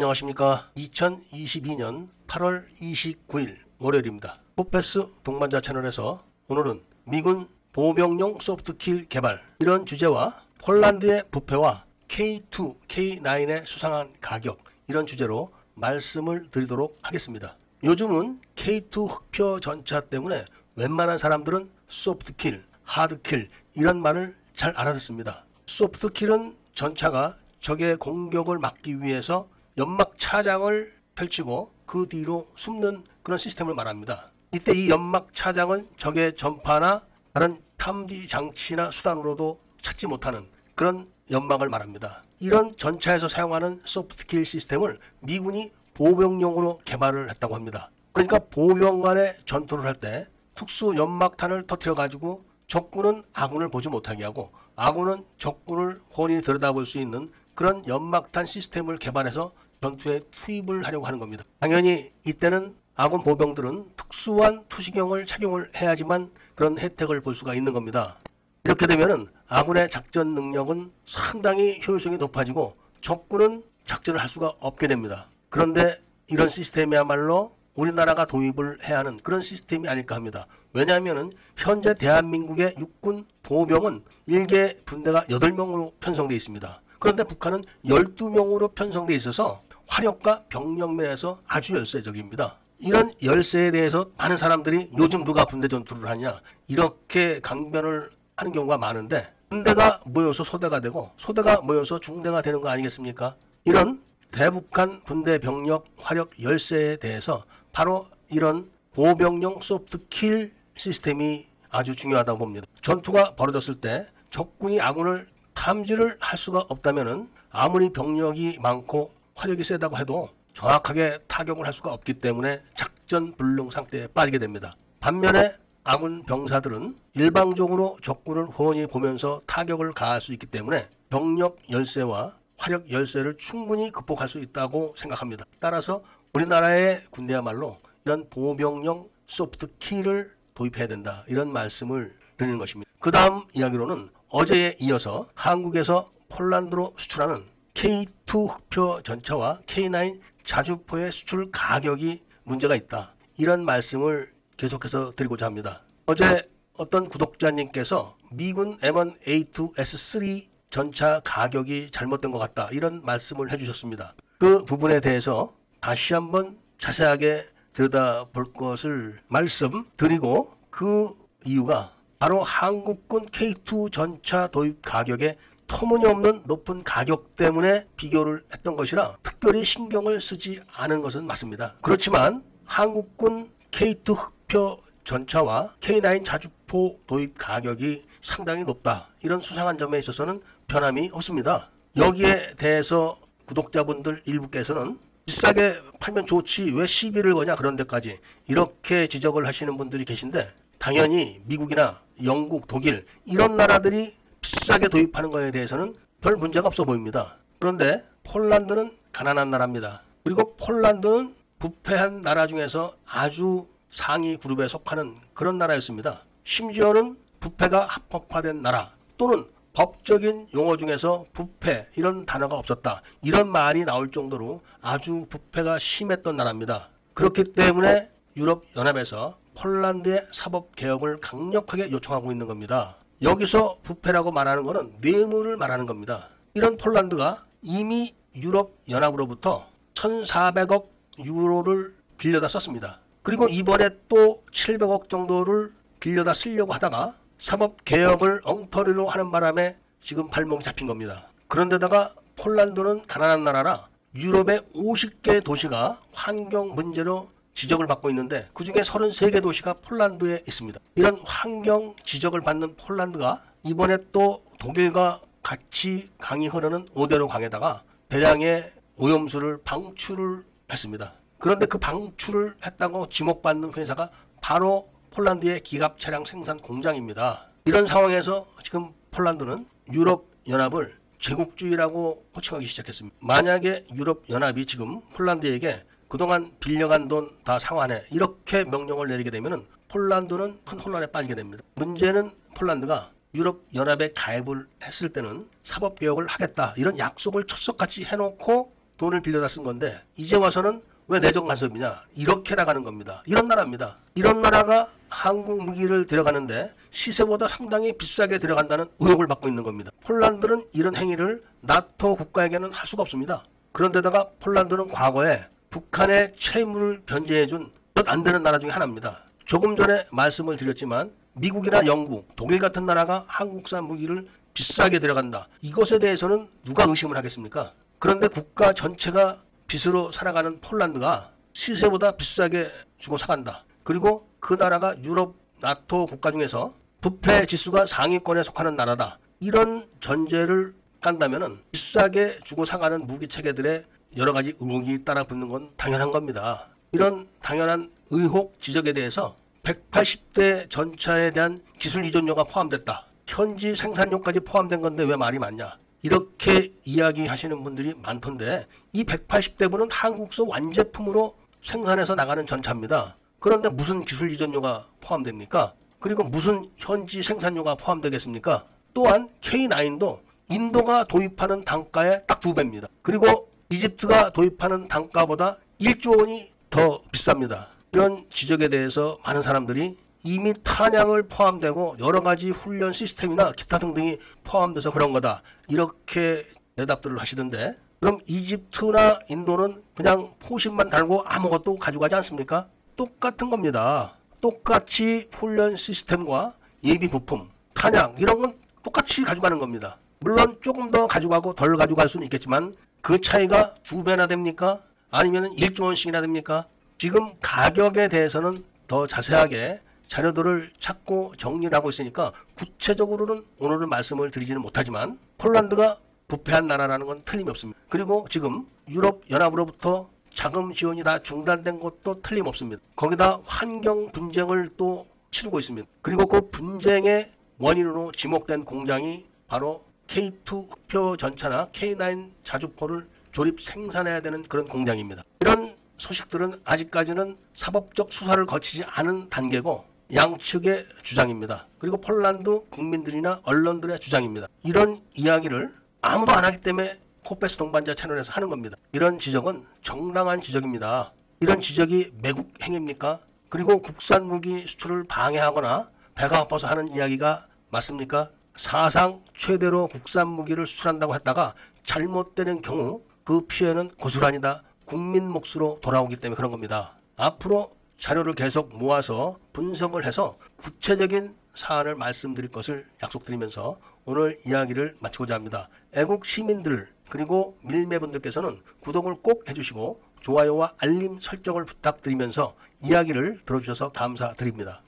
안녕하십니까. 2022년 8월 29일 월요일입니다. 포페스 동반자 채널에서 오늘은 미군 보병용 소프트킬 개발 이런 주제와 폴란드의 부패와 K2, K9의 수상한 가격 이런 주제로 말씀을 드리도록 하겠습니다. 요즘은 K2 흑표 전차 때문에 웬만한 사람들은 소프트킬, 하드킬 이런 말을 잘 알아듣습니다. 소프트킬은 전차가 적의 공격을 막기 위해서 연막 차장을 펼치고 그 뒤로 숨는 그런 시스템을 말합니다. 이때 이 연막 차장은 적의 전파나 다른 탐지 장치나 수단으로도 찾지 못하는 그런 연막을 말합니다. 이런 전차에서 사용하는 소프트킬 시스템을 미군이 보병용으로 개발을 했다고 합니다. 그러니까 보병 간의 전투를 할 때 특수 연막탄을 터뜨려 가지고 적군은 아군을 보지 못하게 하고 아군은 적군을 훤히 들여다볼 수 있는 그런 연막탄 시스템을 개발해서 전투에 투입을 하려고 하는 겁니다. 당연히 이때는 아군 보병들은 특수한 투시경을 착용을 해야지만 그런 혜택을 볼 수가 있는 겁니다. 이렇게 되면은 아군의 작전 능력은 상당히 효율성이 높아지고 적군은 작전을 할 수가 없게 됩니다. 그런데 이런 시스템이야말로 우리나라가 도입을 해야 하는 그런 시스템이 아닐까 합니다. 왜냐하면 현재 대한민국의 육군 보병은 일개 분대가 8명으로 편성되어 있습니다. 그런데 북한은 12명으로 편성되어 있어서 화력과 병력 면에서 아주 열세적입니다. 이런 열세에 대해서 많은 사람들이 요즘 누가 분대 전투를 하냐 이렇게 강변을 하는 경우가 많은데 분대가 모여서 소대가 되고 소대가 모여서 중대가 되는 거 아니겠습니까? 이런 대북한 분대 병력 화력 열세에 대해서 바로 이런 보병용 소프트킬 시스템이 아주 중요하다고 봅니다. 전투가 벌어졌을 때 적군이 아군을 탐지를 할 수가 없다면은 아무리 병력이 많고 화력이 세다고 해도 정확하게 타격을 할 수가 없기 때문에 작전 불능 상태에 빠지게 됩니다. 반면에 아군 병사들은 일방적으로 적군을 훤히 보면서 타격을 가할 수 있기 때문에 병력 열세와 화력 열세를 충분히 극복할 수 있다고 생각합니다. 따라서 우리나라의 군대야말로 이런 보병용 소프트 키를 도입해야 된다. 이런 말씀을 드리는 것입니다. 그 다음 이야기로는 어제에 이어서 한국에서 폴란드로 수출하는 K2 흑표 전차와 K9 자주포의 수출 가격이 문제가 있다. 이런 말씀을 계속해서 드리고자 합니다. 어제 어떤 구독자님께서 미군 M1A2S3 전차 가격이 잘못된 것 같다. 이런 말씀을 해주셨습니다. 그 부분에 대해서 다시 한번 자세하게 들여다볼 것을 말씀드리고 그 이유가 바로 한국군 K2 전차 도입 가격의 터무니없는 높은 가격 때문에 비교를 했던 것이라 특별히 신경을 쓰지 않은 것은 맞습니다. 그렇지만 한국군 K2 흑표 전차와 K9 자주포 도입 가격이 상당히 높다. 이런 수상한 점에 있어서는 변함이 없습니다. 여기에 대해서 구독자분들 일부께서는 비싸게 팔면 좋지 왜 시비를 거냐 그런 데까지 이렇게 지적을 하시는 분들이 계신데 당연히 미국이나 영국, 독일 이런 나라들이 비싸게 도입하는 것에 대해서는 별 문제가 없어 보입니다. 그런데 폴란드는 가난한 나라입니다. 그리고 폴란드는 부패한 나라 중에서 아주 상위 그룹에 속하는 그런 나라였습니다. 심지어는 부패가 합법화된 나라 또는 법적인 용어 중에서 부패 이런 단어가 없었다. 이런 말이 나올 정도로 아주 부패가 심했던 나라입니다. 그렇기 때문에 유럽 연합에서 폴란드의 사법 개혁을 강력하게 요청하고 있는 겁니다. 여기서 부패라고 말하는 것은 뇌물을 말하는 겁니다. 이런 폴란드가 이미 유럽 연합으로부터 1,400억 유로를 빌려다 썼습니다. 그리고 이번에 또 700억 정도를 빌려다 쓰려고 하다가 사법 개혁을 엉터리로 하는 바람에 지금 발목이 잡힌 겁니다. 그런데다가 폴란드는 가난한 나라라 유럽의 50개 도시가 환경 문제로 지적을 받고 있는데 그 중에 33개 도시가 폴란드에 있습니다. 이런 환경 지적을 받는 폴란드가 이번에 또 독일과 같이 강이 흐르는 오대로 강에다가 대량의 오염수를 방출을 했습니다. 그런데 그 방출을 했다고 지목받는 회사가 바로 폴란드의 기갑 차량 생산 공장입니다. 이런 상황에서 지금 폴란드는 유럽 연합을 제국주의라고 호칭하기 시작했습니다. 만약에 유럽 연합이 지금 폴란드에게 그동안 빌려간 돈 다 상환해 이렇게 명령을 내리게 되면 폴란드는 큰 혼란에 빠지게 됩니다. 문제는 폴란드가 유럽 연합에 가입을 했을 때는 사법 개혁을 하겠다 이런 약속을 철석같이 해놓고 돈을 빌려다 쓴 건데 이제 와서는 왜 내정 간섭이냐 이렇게 나가는 겁니다. 이런 나라입니다. 이런 나라가 한국 무기를 들여가는데 시세보다 상당히 비싸게 들어간다는 의혹을 받고 있는 겁니다. 폴란드는 이런 행위를 나토 국가에게는 할 수가 없습니다. 그런데다가 폴란드는 과거에 북한의 채무를 변제해준 몇 안 되는 나라 중에 하나입니다. 조금 전에 말씀을 드렸지만 미국이나 영국, 독일 같은 나라가 한국산 무기를 비싸게 들어간다. 이것에 대해서는 누가 의심을 하겠습니까? 그런데 국가 전체가 빚으로 살아가는 폴란드가 시세보다 비싸게 주고 사간다. 그리고 그 나라가 유럽 나토 국가 중에서 부패 지수가 상위권에 속하는 나라다. 이런 전제를 깐다면은 비싸게 주고 사가는 무기 체계들의 여러 가지 의혹이 따라 붙는 건 당연한 겁니다. 이런 당연한 의혹 지적에 대해서 180대 전차에 대한 기술 이전료가 포함됐다. 현지 생산료까지 포함된 건데 왜 말이 많냐? 이렇게 이야기하시는 분들이 많던데 이 180대분은 한국서 완제품으로 생산해서 나가는 전차입니다. 그런데 무슨 기술 이전료가 포함됩니까? 그리고 무슨 현지 생산료가 포함되겠습니까? 또한 K9도 인도가 도입하는 단가의 딱 두 배입니다. 그리고 이집트가 도입하는 단가보다 1조 원이 더 비쌉니다. 이런 지적에 대해서 많은 사람들이 이미 탄약을 포함되고 여러 가지 훈련 시스템이나 기타 등등이 포함돼서 그런 거다. 이렇게 대답들을 하시던데 그럼 이집트나 인도는 그냥 포신만 달고 아무것도 가져가지 않습니까? 똑같은 겁니다. 똑같이 훈련 시스템과 예비 부품, 탄약 이런 건 똑같이 가져가는 겁니다. 물론 조금 더 가져가고 덜 가져갈 수는 있겠지만 그 차이가 두 배나 됩니까? 아니면 1조 원씩이나 됩니까? 지금 가격에 대해서는 더 자세하게 자료들을 찾고 정리를 하고 있으니까 구체적으로는 오늘은 말씀을 드리지는 못하지만 폴란드가 부패한 나라라는 건 틀림없습니다. 그리고 지금 유럽 연합으로부터 자금 지원이 다 중단된 것도 틀림없습니다. 거기다 환경 분쟁을 또 치르고 있습니다. 그리고 그 분쟁의 원인으로 지목된 공장이 바로 K2 흑표 전차나 K9 자주포를 조립 생산해야 되는 그런 공장입니다. 이런 소식들은 아직까지는 사법적 수사를 거치지 않은 단계고 양측의 주장입니다. 그리고 폴란드 국민들이나 언론들의 주장입니다. 이런 이야기를 아무도 안 하기 때문에 코페스 동반자 채널에서 하는 겁니다. 이런 지적은 정당한 지적입니다. 이런 지적이 매국 행위입니까? 그리고 국산 무기 수출을 방해하거나 배가 아파서 하는 이야기가 맞습니까? 사상 최대로 국산 무기를 수출한다고 했다가 잘못되는 경우 그 피해는 고스란히 다 국민 몫으로 돌아오기 때문에 그런 겁니다. 앞으로 자료를 계속 모아서 분석을 해서 구체적인 사안을 말씀드릴 것을 약속드리면서 오늘 이야기를 마치고자 합니다. 애국 시민들 그리고 밀매분들께서는 구독을 꼭 해주시고 좋아요와 알림 설정을 부탁드리면서 이야기를 들어주셔서 감사드립니다.